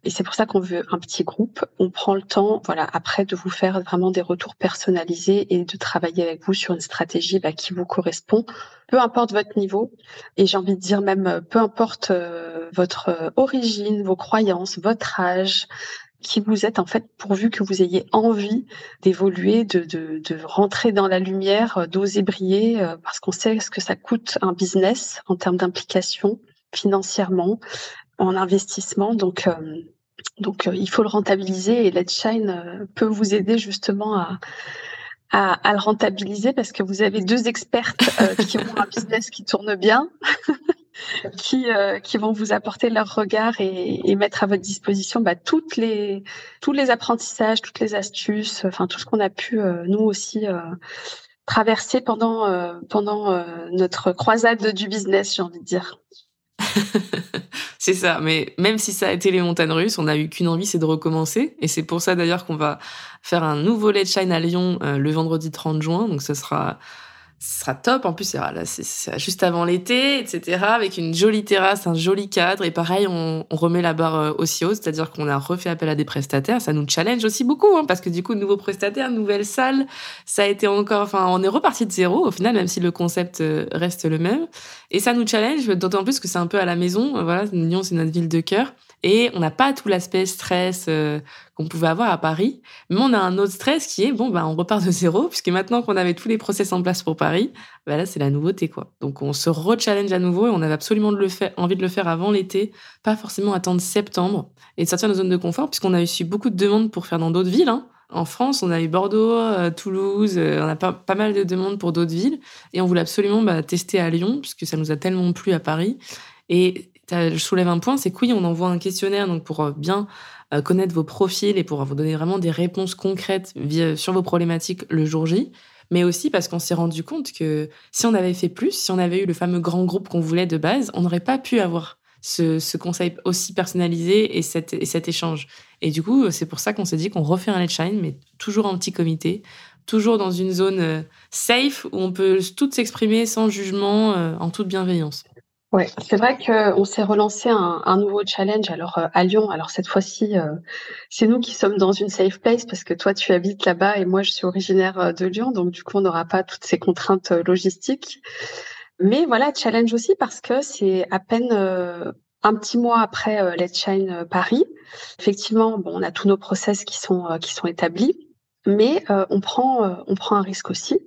et c'est pour ça qu'on veut un petit groupe. On prend le temps, voilà, après de vous faire vraiment des retours personnalisés et de travailler avec vous sur une stratégie bah, qui vous correspond, peu importe votre niveau, et j'ai envie de dire même peu importe euh, votre euh, origine, vos croyances, votre âge qui vous êtes en fait pourvu que vous ayez envie d'évoluer, de, de, de, rentrer dans la lumière, euh, d'oser briller, euh, parce qu'on sait ce que ça coûte un business en termes d'implication financièrement, en investissement. Donc, euh, donc il faut le rentabiliser et Let's Shine peut vous aider justement à, à, à, le rentabiliser parce que vous avez deux expertes qui ont un business qui tourne bien qui, euh, qui vont vous apporter leur regard et, et mettre à votre disposition bah, toutes les, tous les apprentissages, toutes les astuces, enfin tout ce qu'on a pu euh, nous aussi euh, traverser pendant, pendant notre croisade du business, j'ai envie de dire.
c'est ça, mais même si ça a été les montagnes russes, on n'a eu qu'une envie, c'est de recommencer. Et c'est pour ça d'ailleurs qu'on va faire un nouveau Let's Shine à Lyon le vendredi 30 juin. Donc ce sera ce sera top. En plus, c'est juste avant l'été, etc. Avec une jolie terrasse, un joli cadre. Et pareil, on, remet la barre euh, aussi haute, c'est-à-dire qu'on a refait appel à des prestataires. Ça nous challenge aussi beaucoup, hein, parce que du coup, nouveau prestataire, nouvelle salle, ça a été encore, enfin, on est reparti de zéro au final, même si le concept euh, reste le même. Et ça nous challenge, d'autant plus que c'est un peu à la maison. Voilà, Lyon, c'est notre ville de cœur. Et on n'a pas tout l'aspect stress euh, qu'on pouvait avoir à Paris, mais on a un autre stress qui est bon, bah, on repart de zéro, puisque maintenant qu'on avait tous les process en place pour Paris, bah là c'est la nouveauté quoi. Donc on se re-challenge à nouveau et on avait absolument envie de le faire avant l'été, pas forcément attendre septembre et de sortir de nos zones de confort, puisqu'on a reçu beaucoup de demandes pour faire dans d'autres villes. Hein. En France, on a eu Bordeaux, euh, Toulouse, euh, on a pas, pas, mal de demandes pour d'autres villes et on voulait absolument bah, tester à Lyon, puisque ça nous a tellement plu à Paris. Et je soulève un point, c'est que oui, on envoie un questionnaire donc pour euh, bien euh, connaître vos profils et pour vous donner vraiment des réponses concrètes sur vos problématiques le jour J, mais aussi parce qu'on s'est rendu compte que si on avait fait plus, si on avait eu le fameux grand groupe qu'on voulait de base, on n'aurait pas pu avoir ce, ce, conseil aussi personnalisé et cet, et cet échange. Et du coup, c'est pour ça qu'on s'est dit qu'on refait un Let's Shine, mais toujours en petit comité, toujours dans une zone euh, safe où on peut tout s'exprimer sans jugement, en toute bienveillance.
Ouais, c'est vrai qu'on s'est relancé un, un, nouveau challenge alors euh, à Lyon. Alors cette fois-ci, euh, c'est nous qui sommes dans une safe place parce que toi tu habites là-bas et moi je suis originaire euh, de Lyon, donc du coup on n'aura pas toutes ces contraintes logistiques. Mais voilà, challenge aussi parce que c'est à peine un petit mois après Let's Shine Paris. Effectivement, bon, on a tous nos process qui sont qui sont établis mais euh, on prend euh, on prend un risque aussi.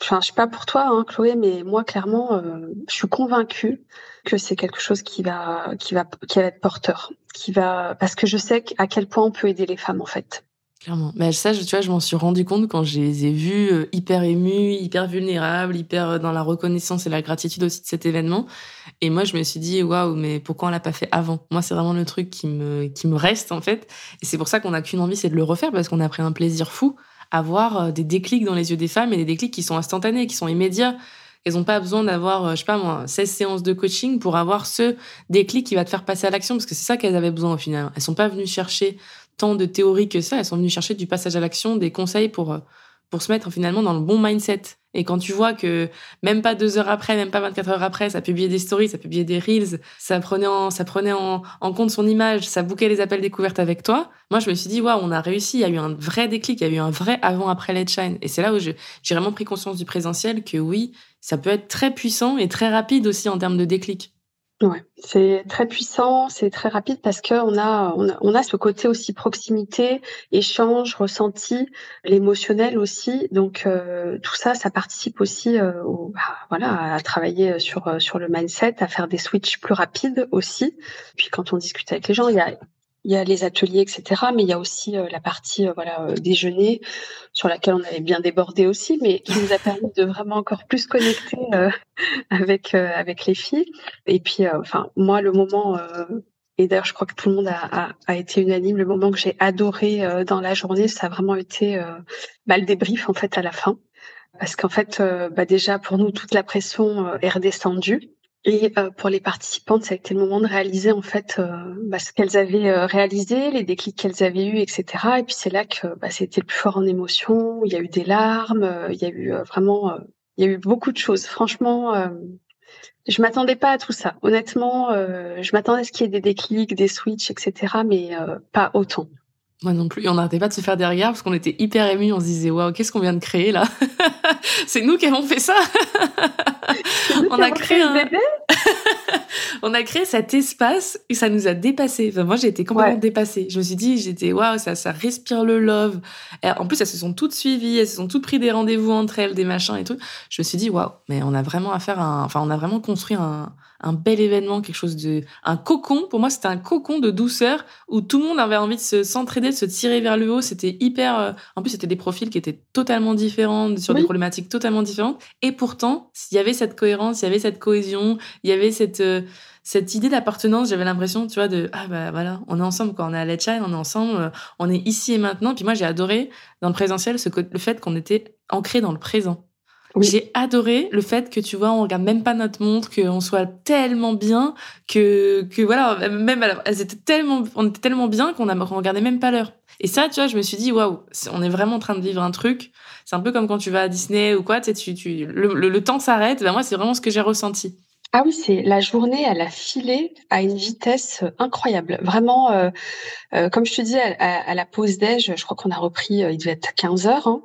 Enfin, je sais pas pour toi, hein, Chloé, mais moi clairement, euh, je suis convaincue que c'est quelque chose qui va qui va qui va être porteur, qui va parce que je sais à quel point on peut aider les femmes en fait.
Clairement. Mais ça, tu vois, je m'en suis rendu compte quand je les ai vus euh, hyper émus, hyper vulnérables, hyper euh, dans la reconnaissance et la gratitude aussi de cet événement. Et moi, je me suis dit, waouh, mais pourquoi on l'a pas fait avant? Moi, c'est vraiment le truc qui me, qui me reste, en fait. Et c'est pour ça qu'on n'a qu'une envie, c'est de le refaire, parce qu'on a pris un plaisir fou à voir euh, des déclics dans les yeux des femmes et des déclics qui sont instantanés, qui sont immédiats. Elles n'ont pas besoin d'avoir, je sais pas moi, 16 séances de coaching pour avoir ce déclic qui va te faire passer à l'action, parce que c'est ça qu'elles avaient besoin au final. Elles sont pas venues chercher tant de théorie que ça. Elles sont venues chercher du passage à l'action, des conseils pour, pour se mettre finalement dans le bon mindset. Et quand tu vois que même pas deux heures après, même pas 24 heures après, ça publiait des stories, ça publiait des reels, ça prenait en, ça prenait en, compte son image, ça bouquait les appels découvertes avec toi. Moi, je me suis dit, waouh, on a réussi. Il y a eu un vrai déclic, il y a eu un vrai avant-après Let's Shine. Et c'est là où j'ai vraiment pris conscience du présentiel que oui, ça peut être très puissant et très rapide aussi en termes de déclic.
Ouais, c'est très puissant, c'est très rapide parce qu'on a, on a, on a ce côté aussi proximité, échange, ressenti, l'émotionnel aussi. Donc euh, tout ça, ça participe aussi, euh, au, bah, voilà, à travailler sur euh, sur le mindset, à faire des switches plus rapides aussi. Puis quand on discute avec les gens, il y a il y a les ateliers, etc. Mais il y a aussi euh, la partie euh, voilà euh, déjeuner sur laquelle on avait bien débordé aussi, mais qui nous a permis de vraiment encore plus connecter avec avec les filles. Et puis, enfin moi le moment et d'ailleurs je crois que tout le monde a, a, a été unanime, le moment que j'ai adoré dans la journée, ça a vraiment été bah, le débrief en fait à la fin, parce qu'en fait bah, déjà pour nous toute la pression est redescendue. Et euh, pour les participantes, ça a été le moment de réaliser en fait euh, bah, ce qu'elles avaient euh, réalisé, les déclics qu'elles avaient eus, etc. Et puis c'est là que bah, c'était le plus fort en émotion. Il y a eu des larmes, il y a eu vraiment, il y a eu beaucoup de choses. Franchement, je m'attendais pas à tout ça. Honnêtement, je m'attendais à ce qu'il y ait des déclics, des switches, etc. Mais pas autant.
Moi non plus. On n'arrêtait pas de se faire des regards parce qu'on était hyper émus. On se disait, waouh, qu'est-ce qu'on vient de créer là? C'est nous qui avons fait ça On a créé un... on a créé cet espace et ça nous a dépassé. Enfin, moi, j'ai été complètement dépassée. Je me suis dit, j'étais, waouh, ça, ça respire le love. Et en plus, elles se sont toutes suivies, elles se sont toutes pris des rendez-vous entre elles, des machins et tout. Je me suis dit, waouh, mais on a vraiment à faire un, enfin, on a vraiment construit un, un bel événement, quelque chose de, un cocon. Pour moi, c'était un cocon de douceur où tout le monde avait envie de se s'entraider, de se tirer vers le haut. C'était hyper. Euh, en plus, c'était des profils qui étaient totalement différents, sur des problématiques totalement différentes. Et pourtant, il y avait cette cohérence, il y avait cette cohésion, il y avait cette euh, cette idée d'appartenance. J'avais l'impression, tu vois, de ah bah voilà, on est ensemble quand on est à Let's Shine, on est ensemble, euh, on est ici et maintenant. Puis moi, j'ai adoré dans le présentiel ce le fait qu'on était ancré dans le présent. J'ai adoré le fait que tu vois, on regarde même pas notre montre, qu'on soit tellement bien que que voilà, même elles étaient tellement, on était tellement bien qu'on a regardait même pas l'heure. Et ça, tu vois, je me suis dit waouh, on est vraiment en train de vivre un truc. C'est un peu comme quand tu vas à Disney ou quoi, tu sais, tu, tu le, le, temps s'arrête. Ben moi, c'est vraiment ce que j'ai ressenti.
Ah oui, c'est la journée, elle a filé à une vitesse incroyable. Vraiment, euh, euh, comme je te dis, à, la pause déj, je crois qu'on a repris, euh, il devait être 15 heures. Hein.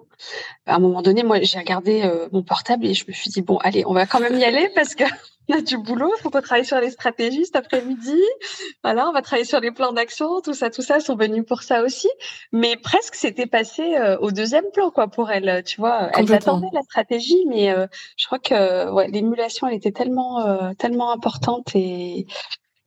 À un moment donné, moi, j'ai regardé mon portable et je me suis dit, bon, allez, on va quand même y aller parce que y a du boulot, il faut qu'on travaille sur les stratégies cet après-midi. Voilà, on va travailler sur les plans d'action, tout ça, tout ça, sont venus pour ça aussi. Mais presque, c'était passé euh, au deuxième plan, quoi, pour elles. Tu vois, elles attendaient la stratégie, mais euh, je crois que ouais, l'émulation, elle était tellement, euh, tellement importante et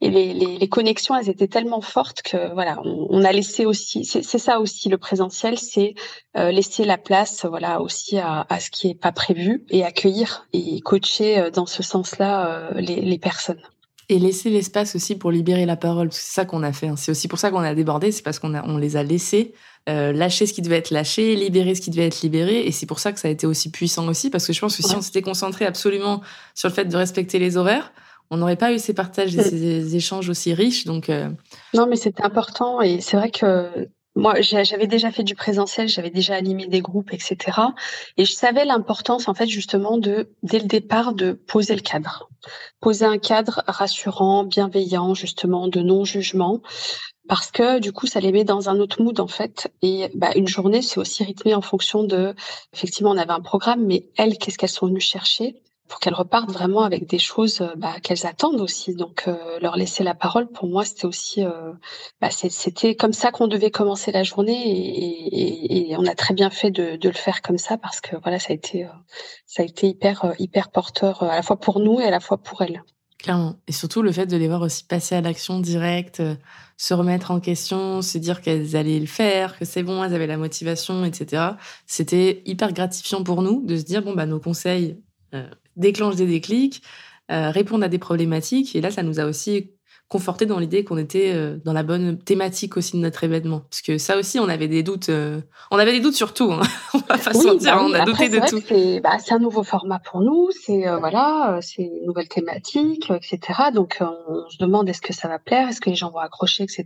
et les, les, les, connexions, elles étaient tellement fortes que voilà, on, a laissé aussi. C'est ça aussi le présentiel, c'est euh, laisser la place, voilà, aussi à, à ce qui est pas prévu et accueillir et coacher euh, dans ce sens-là euh, les, les, personnes.
Et laisser l'espace aussi pour libérer la parole, c'est ça qu'on a fait. Hein. C'est aussi pour ça qu'on a débordé, c'est parce qu'on on les a laissés euh, lâcher ce qui devait être lâché, libérer ce qui devait être libéré. Et c'est pour ça que ça a été aussi puissant aussi, parce que je pense que si on s'était concentré absolument sur le fait de respecter les horaires, on n'aurait pas eu ces partages et ces échanges aussi riches. Donc, euh,
Non, mais c'était important. Et c'est vrai que moi, j'avais déjà fait du présentiel, j'avais déjà animé des groupes, etc. Et je savais l'importance, en fait, justement, de, dès le départ, de poser le cadre. Poser un cadre rassurant, bienveillant, justement, de non-jugement. Parce que du coup, ça les met dans un autre mood en fait. Et bah, une journée, c'est aussi rythmé en fonction de. Effectivement, on avait un programme, mais elles, qu'est-ce qu'elles sont venues chercher? Pour qu'elles repartent vraiment avec des choses euh, bah, qu'elles attendent aussi. Donc euh, leur laisser la parole, pour moi, c'était aussi, euh, bah, c'était comme ça qu'on devait commencer la journée et, on a très bien fait de, de, le faire comme ça parce que voilà, ça a été, ça a été hyper, hyper porteur à la fois pour nous et à la fois pour elles.
Clairement. Et surtout le fait de les voir aussi passer à l'action directe, se remettre en question, se dire qu'elles allaient le faire, que c'est bon, elles avaient la motivation, etc. C'était hyper gratifiant pour nous de se dire bon bah nos conseils déclenche des déclics, euh, répondre à des problématiques. Et là, ça nous a aussi conforté dans l'idée qu'on était euh, dans la bonne thématique aussi de notre événement. Parce que ça aussi, on avait des doutes. Euh, on avait des doutes sur tout. Hein. on va pas se mentir, bah on a douté de tout.
Bah, c'est un nouveau format pour nous. C'est voilà, c'est une nouvelle thématique, etc. Donc on, se demande est-ce que ça va plaire, est-ce que les gens vont accrocher, etc.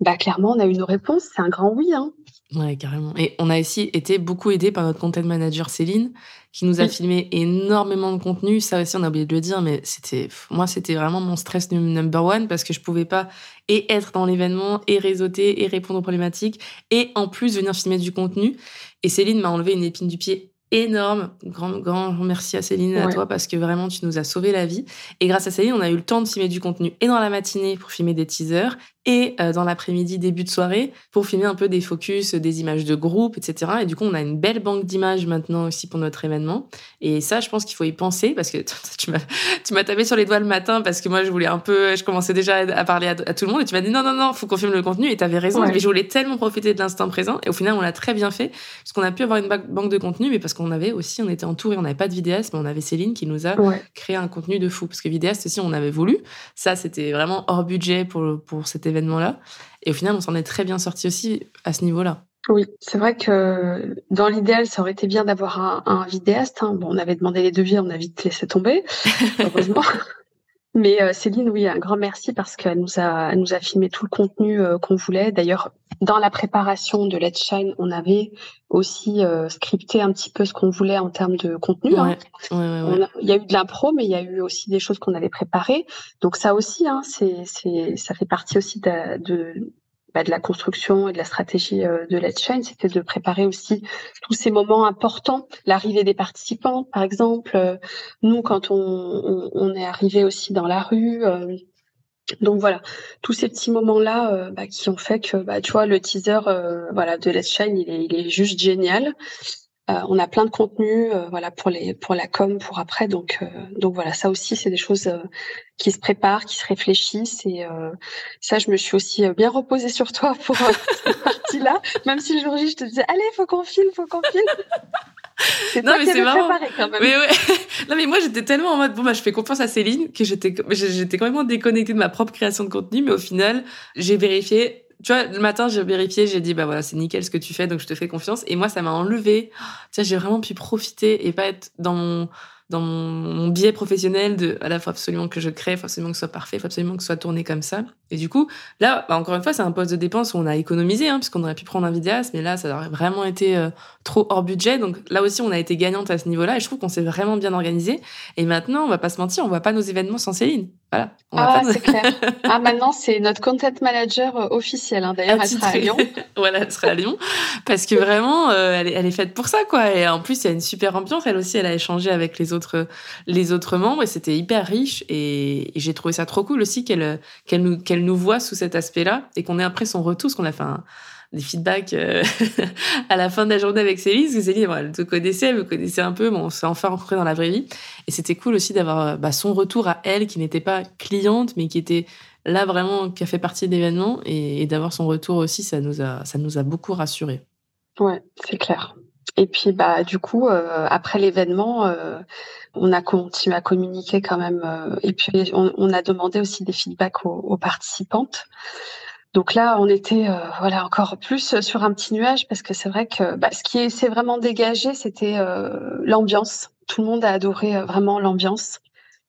Bah clairement, on a eu nos réponses. C'est un grand oui. Hein.
Ouais, carrément. Et on a aussi été beaucoup aidé par notre content manager Céline, qui nous a filmé énormément de contenu. Ça aussi, on a oublié de le dire, mais c'était, moi, c'était vraiment mon stress number one parce que je pouvais pas et être dans l'événement et réseauter et répondre aux problématiques et en plus venir filmer du contenu. Et Céline m'a enlevé une épine du pied énorme. Grand, grand merci à Céline et à toi parce que vraiment tu nous as sauvé la vie. Et grâce à Céline, on a eu le temps de filmer du contenu et dans la matinée pour filmer des teasers et euh, dans l'après-midi, début de soirée, pour filmer un peu des focus, des images de groupe, etc. Et du coup, on a une belle banque d'images maintenant aussi pour notre événement. Et ça, je pense qu'il faut y penser parce que tu m'as, tapé sur les doigts le matin parce que moi, je voulais un peu, je commençais déjà à parler à, tout le monde et tu m'as dit non, non, non, faut qu'on filme le contenu et tu avais raison. Mais je voulais tellement profiter de l'instant présent et au final, on l'a très bien fait parce qu'on a pu avoir une banque de contenu, mais parce qu'on avait aussi, on était entouré, on n'avait pas de vidéaste, mais on avait Céline qui nous a créé un contenu de fou parce que vidéaste aussi, on avait voulu. Ça, c'était vraiment hors budget pour, pour cet événement-là. Et au final, on s'en est très bien sorti aussi à ce niveau-là.
Oui, c'est vrai que dans l'idéal, ça aurait été bien d'avoir un, vidéaste. Hein. Bon, on avait demandé les devis, on a vite laissé tomber, heureusement. Mais euh, Céline, oui, un grand merci parce qu'elle nous a, nous a filmé tout le contenu euh, qu'on voulait. D'ailleurs, dans la préparation de Let's Shine, on avait aussi euh, scripté un petit peu ce qu'on voulait en termes de contenu. Hein. il y a eu de l'impro, mais il y a eu aussi des choses qu'on avait préparées. Donc ça aussi, hein, c'est, c'est, ça fait partie aussi de, de bah, de la construction et de la stratégie euh, de Let's Shine, c'était de préparer aussi tous ces moments importants, l'arrivée des participants, par exemple. Euh, nous, quand on, on, est arrivé aussi dans la rue. Euh, donc voilà, tous ces petits moments-là bah, qui ont fait que, bah, tu vois, le teaser voilà, de Let's Shine, il est, il est juste génial. Euh, on a plein de contenu, euh, voilà pour les pour la com pour après. Donc euh, donc voilà, ça aussi c'est des choses qui se préparent, qui se réfléchissent et ça je me suis aussi bien reposée sur toi pour cette partie-là. Même si le jour J je te disais allez faut qu'on filme, faut qu'on filme.
non mais c'est marrant. Quand même. Mais ouais. non mais moi j'étais tellement en mode bon bah je fais confiance à Céline que j'étais j'étais complètement déconnectée de ma propre création de contenu mais au final j'ai vérifié tu vois, le matin, j'ai vérifié, j'ai dit, bah voilà, c'est nickel ce que tu fais, donc je te fais confiance. Et moi, ça m'a enlevé. Tu vois, j'ai vraiment pu profiter et pas être dans mon, dans mon, biais professionnel de, à la fois absolument que je crée, faut absolument que ce soit parfait, faut absolument que ce soit tourné comme ça. Et du coup, là, bah, encore une fois, c'est un poste de dépense où on a économisé, hein, puisqu'on aurait pu prendre un vidéaste, mais là, ça aurait vraiment été euh, trop hors budget. Donc là aussi, on a été gagnante à ce niveau-là et je trouve qu'on s'est vraiment bien organisé. Et maintenant, on va pas se mentir, on voit pas nos événements sans Céline. Voilà.
ah, c'est clair. Ah, maintenant, c'est notre content manager euh, officiel. Hein. D'ailleurs, elle sera à Lyon.
voilà, elle sera à Lyon. Parce que vraiment, euh, elle, est, elle, est, faite pour ça, quoi. Et en plus, il y a une super ambiance. Elle aussi, elle a échangé avec les autres, les autres membres et c'était hyper riche. Et, j'ai trouvé ça trop cool aussi qu'elle, qu'elle nous, qu'elle nous voit sous cet aspect-là et qu'on ait après son retour, parce qu'on a fait un, des feedbacks euh, à la fin de la journée avec Céline, parce que Céline, elle te connaissait, elle me connaissait un peu, bon, on s'est enfin rencontrés dans la vraie vie. Et c'était cool aussi d'avoir euh, bah, son retour à elle, qui n'était pas cliente, mais qui était là vraiment, qui a fait partie de l'événement, et, d'avoir son retour aussi, ça nous a, ça nous a beaucoup rassurés.
Ouais, c'est clair. Et puis, bah, du coup, euh, après l'événement, on a continué à communiquer quand même. et puis, on, a demandé aussi des feedbacks aux participantes. Donc là, on était euh, voilà encore plus sur un petit nuage parce que c'est vrai que bah, ce qui s'est vraiment dégagé, c'était euh, l'ambiance. Tout le monde a adoré euh, vraiment l'ambiance.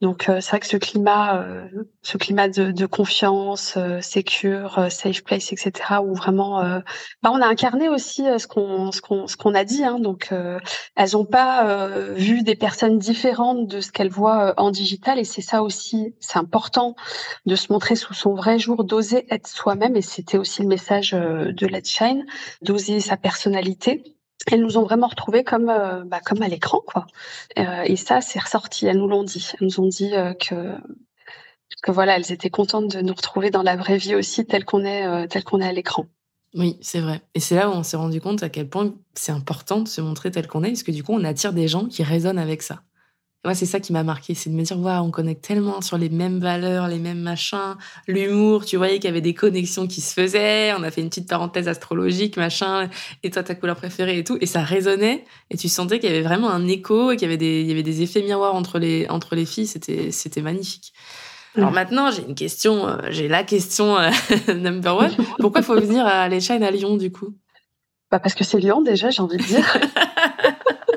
Donc euh, c'est vrai que ce climat, euh, ce climat de, de confiance, euh, secure, safe place, etc. Où vraiment, bah, on a incarné aussi ce qu'on ce qu'on ce qu'on a dit. Hein, donc elles n'ont pas vu des personnes différentes de ce qu'elles voient en digital et c'est ça aussi, c'est important de se montrer sous son vrai jour, d'oser être soi-même et c'était aussi le message de Let's Shine, d'oser sa personnalité elles nous ont vraiment retrouvés comme euh, bah, à l'écran quoi. Euh, et ça c'est ressorti. Elles nous l'ont dit. Elles nous ont dit euh, que voilà, elles étaient contentes de nous retrouver dans la vraie vie aussi, telle qu'on est tel qu'on est à l'écran.
Oui, c'est vrai. Et c'est là où on s'est rendu compte à quel point c'est important de se montrer tel qu'on est, parce que du coup, on attire des gens qui résonnent avec ça. Moi, c'est ça qui m'a marqué, c'est de me dire, waouh, on connecte tellement sur les mêmes valeurs, les mêmes machins, l'humour, tu voyais qu'il y avait des connexions qui se faisaient, on a fait une petite parenthèse astrologique, machin, et toi, ta couleur préférée et tout, et ça résonnait, et tu sentais qu'il y avait vraiment un écho, et qu'il y avait des, il y avait des effets miroirs entre les, entre les filles, c'était, c'était magnifique. Alors maintenant, j'ai une question, euh, j'ai la question euh, number one. Pourquoi il faut venir à Les à Lyon, du coup?
Bah parce que c'est Lyon, déjà, j'ai envie de dire.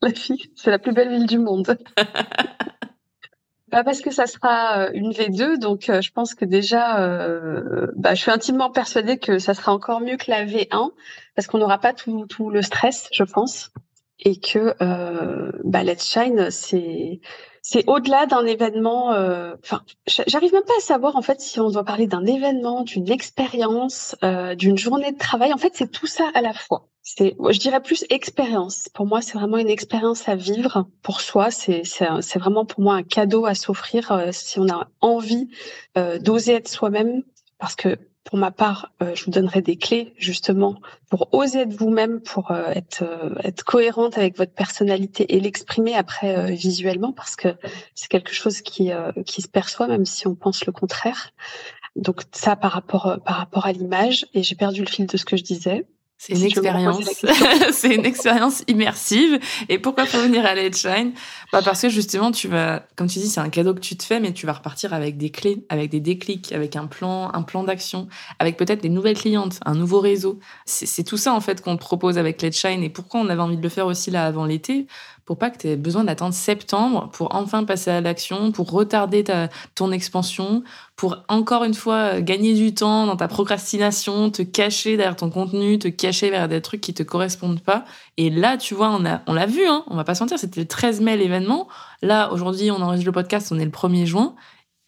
La fille, c'est la plus belle ville du monde. bah parce que ça sera euh, une V2, donc euh, je pense que déjà, euh, bah, je suis intimement persuadée que ça sera encore mieux que la V1, parce qu'on n'aura pas tout, tout le stress, je pense, et que euh, bah, Let's Shine, c'est c'est au-delà d'un événement. Enfin, j'arrive même pas à savoir en fait si on doit parler d'un événement, d'une expérience, d'une journée de travail. En fait, c'est tout ça à la fois c'est, je dirais plus expérience. Pour moi, c'est vraiment une expérience à vivre pour soi. C'est, c'est, vraiment pour moi un cadeau à s'offrir euh, si on a envie euh, d'oser être soi-même. Parce que pour ma part, euh, je vous donnerai des clés justement pour oser être vous-même, pour être, être cohérente avec votre personnalité et l'exprimer après visuellement, parce que c'est quelque chose qui, qui se perçoit même si on pense le contraire. Donc ça par rapport par rapport à l'image. Et j'ai perdu le fil de ce que je disais.
C'est une expérience, c'est une expérience immersive. Et pourquoi faut venir à Let's Shine? Bah Parce que justement, tu vas, comme tu dis, c'est un cadeau que tu te fais, mais tu vas repartir avec des clés, avec des déclics, avec un plan, un plan d'action, avec peut-être des nouvelles clientes, un nouveau réseau. C'est tout ça en fait qu'on te propose avec Let's Shine. Et pourquoi on avait envie de le faire aussi là avant l'été? Pour pas que tu aies besoin d'attendre septembre pour enfin passer à l'action, pour retarder ta, ton expansion, pour encore une fois gagner du temps dans ta procrastination, te cacher derrière ton contenu, te cacher vers des trucs qui te correspondent pas. Et là, tu vois, on a, on l'a vu, hein, on va pas se mentir, c'était le 13 mai l'événement. Là, aujourd'hui, on enregistre le podcast, on est le 1er juin.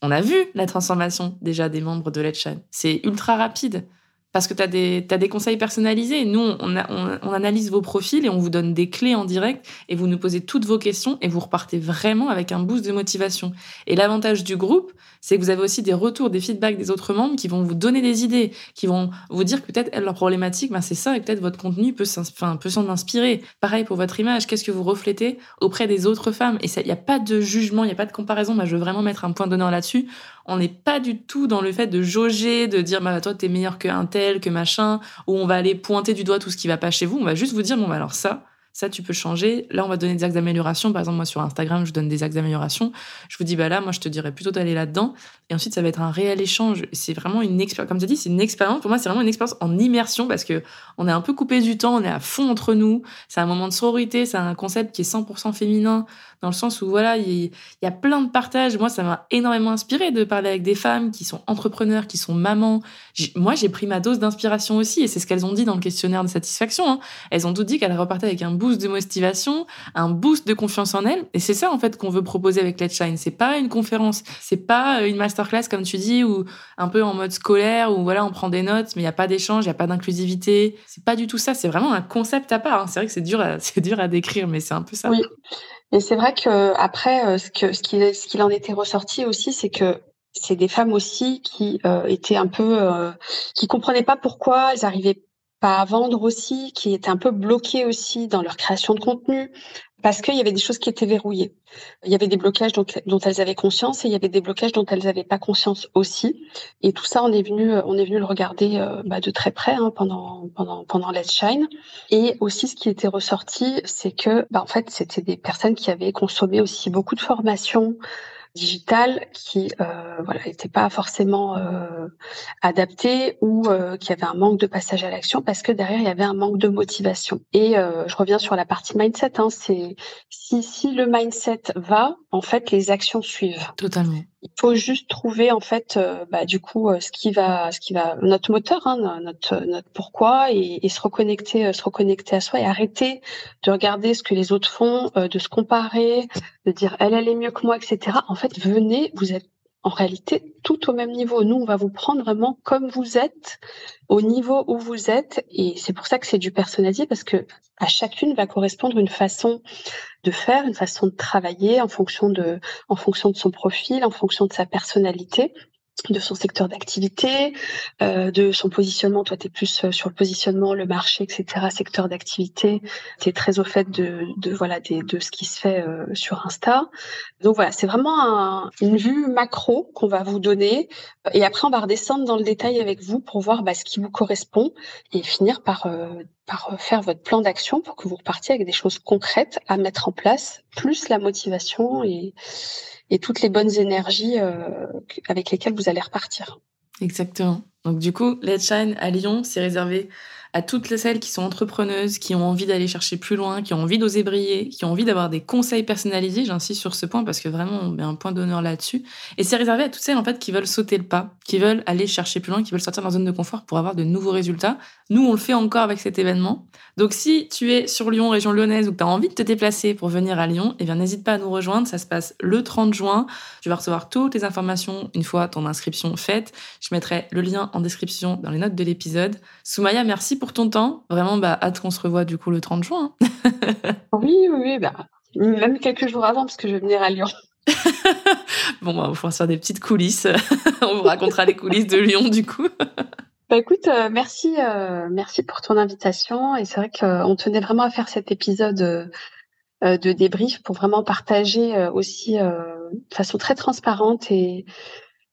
On a vu la transformation déjà des membres de Let's C'est ultra rapide parce que tu as des, as des conseils personnalisés. Nous, on, on, on, analyse vos profils et on vous donne des clés en direct et vous nous posez toutes vos questions et vous repartez vraiment avec un boost de motivation. Et l'avantage du groupe, c'est que vous avez aussi des retours, des feedbacks des autres membres qui vont vous donner des idées, qui vont vous dire que peut-être leur problématique, ben c'est ça et peut-être votre contenu peut s'en s'en inspirer. Pareil pour votre image, qu'est-ce que vous reflétez auprès des autres femmes? Et il n'y a pas de jugement, il n'y a pas de comparaison. Moi, je veux vraiment mettre un point d'honneur là-dessus. On n'est pas du tout dans le fait de jauger, de dire bah toi t'es meilleur que un tel, que machin, où on va aller pointer du doigt tout ce qui va pas chez vous. On va juste vous dire bon bah alors ça, ça tu peux changer. Là on va donner des axes d'amélioration. Par exemple moi sur Instagram je donne des axes d'amélioration. Je vous dis bah là moi je te dirais plutôt d'aller là-dedans. Et ensuite ça va être un réel échange. C'est vraiment une expérience. Comme tu dit c'est une expérience. Pour moi c'est vraiment une expérience en immersion parce que on est un peu coupé du temps, on est à fond entre nous. C'est un moment de sororité, c'est un concept qui est 100% féminin dans le sens où voilà, il y, a plein de partages. Moi, ça m'a énormément inspiré de parler avec des femmes qui sont entrepreneurs, qui sont mamans. Moi, j'ai pris ma dose d'inspiration aussi, et c'est ce qu'elles ont dit dans le questionnaire de satisfaction. Hein. Elles ont tout dit qu'elles repartaient avec un boost de motivation, un boost de confiance en elles, et c'est ça en fait qu'on veut proposer avec Let's Shine. C'est pas une conférence, c'est pas une masterclass comme tu dis, ou un peu en mode scolaire, où voilà, on prend des notes, mais il y a pas d'échange, il y a pas d'inclusivité. C'est pas du tout ça. C'est vraiment un concept à part. Hein. C'est vrai que c'est dur, c'est dur à décrire, mais c'est un peu ça.
Oui. Et c'est vrai que après, euh, ce ce qu'il en était ressorti aussi, c'est que c'est des femmes aussi qui euh, étaient un peu, euh, qui comprenaient pas pourquoi elles arrivaient pas à vendre aussi, qui étaient un peu bloquées aussi dans leur création de contenu, parce qu'il y avait des choses qui étaient verrouillées. Il y avait des blocages dont, elles avaient conscience et il y avait des blocages dont elles n'avaient pas conscience aussi. Et tout ça, on est venu, on est venu le regarder euh, bah, de très près hein, pendant pendant pendant Let's Shine. Et aussi, ce qui était ressorti, c'est que, bah, en fait, c'était des personnes qui avaient consommé aussi beaucoup de formations digital qui euh, voilà n'était pas forcément euh, adapté ou euh, qui avait un manque de passage à l'action parce que derrière il y avait un manque de motivation. Et euh, je reviens sur la partie mindset. Hein, c'est si si le mindset va, en fait les actions suivent.
Totalement.
Il faut juste trouver en fait, euh, bah, du coup, euh, ce qui va, ce qui va, notre moteur, hein, notre notre pourquoi, et, et, se reconnecter, euh, se reconnecter à soi et arrêter de regarder ce que les autres font, de se comparer, de dire elle elle est mieux que moi, etc. En fait, venez, vous êtes en réalité tout au même niveau. Nous, on va vous prendre vraiment comme vous êtes, au niveau où vous êtes, et c'est pour ça que c'est du personnalisé parce que à chacune va correspondre une façon de faire, une façon de travailler en fonction de, en fonction de son profil, en fonction de sa personnalité de son secteur d'activité, euh, de son positionnement. Toi, tu es plus euh, sur le positionnement, le marché, etc., secteur d'activité. Tu es très au fait de, de voilà des, de ce qui se fait euh, sur Insta. Donc voilà, c'est vraiment un, une vue macro qu'on va vous donner. Et après, on va redescendre dans le détail avec vous pour voir bah, ce qui vous correspond et finir par, euh, par faire votre plan d'action pour que vous repartiez avec des choses concrètes à mettre en place, plus la motivation et toutes les bonnes énergies euh, avec lesquelles vous allez repartir.
Exactement. Donc du coup, Let's Shine à Lyon, c'est réservé à toutes celles qui sont entrepreneuses, qui ont envie d'aller chercher plus loin, qui ont envie d'oser briller, qui ont envie d'avoir des conseils personnalisés. J'insiste sur ce point parce que vraiment, on met un point d'honneur là-dessus. Et c'est réservé à toutes celles, en fait, qui veulent sauter le pas, qui veulent aller chercher plus loin, qui veulent sortir de leur zone de confort pour avoir de nouveaux résultats. Nous, on le fait encore avec cet événement. Donc, si tu es sur Lyon, région lyonnaise, ou que tu as envie de te déplacer pour venir à Lyon, eh bien, n'hésite pas à nous rejoindre. Ça se passe le 30 juin. Tu vas recevoir toutes les informations une fois ton inscription faite. Je mettrai le lien en description dans les notes de l'épisode. Soumaya, merci pour ton temps. Vraiment, bah, hâte qu'on se revoie du coup le 30 juin.
oui, oui, oui, bah, même quelques jours avant, parce que je vais venir à Lyon.
bon, bah, on va faire des petites coulisses. on vous racontera les coulisses de Lyon, du coup.
Bah écoute, euh, merci, euh, merci pour ton invitation. Et c'est vrai qu'on tenait vraiment à faire cet épisode euh, de débrief pour vraiment partager aussi de façon très transparente et,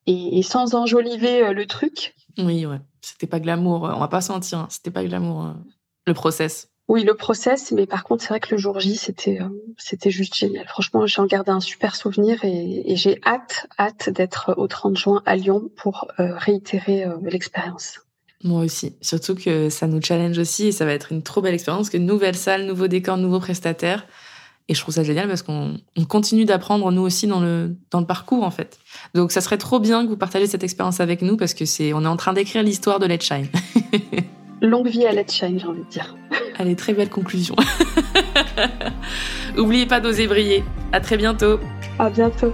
et, sans enjoliver le truc.
Oui, ouais. C'était pas glamour. On va pas sentir. Hein. C'était pas glamour. le process.
Oui, le process, mais par contre, c'est vrai que le jour J, c'était c'était juste génial. Franchement, j'en gardé un super souvenir et, j'ai hâte, hâte d'être au 30 juin à Lyon pour réitérer l'expérience.
Moi aussi. Surtout que ça nous challenge aussi et ça va être une trop belle expérience. Que nouvelle salle, nouveau décor, nouveaux prestataires. Et je trouve ça génial parce qu'on continue d'apprendre nous aussi dans le, dans le parcours en fait. Donc ça serait trop bien que vous partagiez cette expérience avec nous parce que c'est on est en train d'écrire l'histoire de Let's Shine.
Longue vie à Let's Shine, j'ai envie de dire.
Allez, très belle conclusion. N'oubliez pas d'oser briller. À très bientôt.
À bientôt.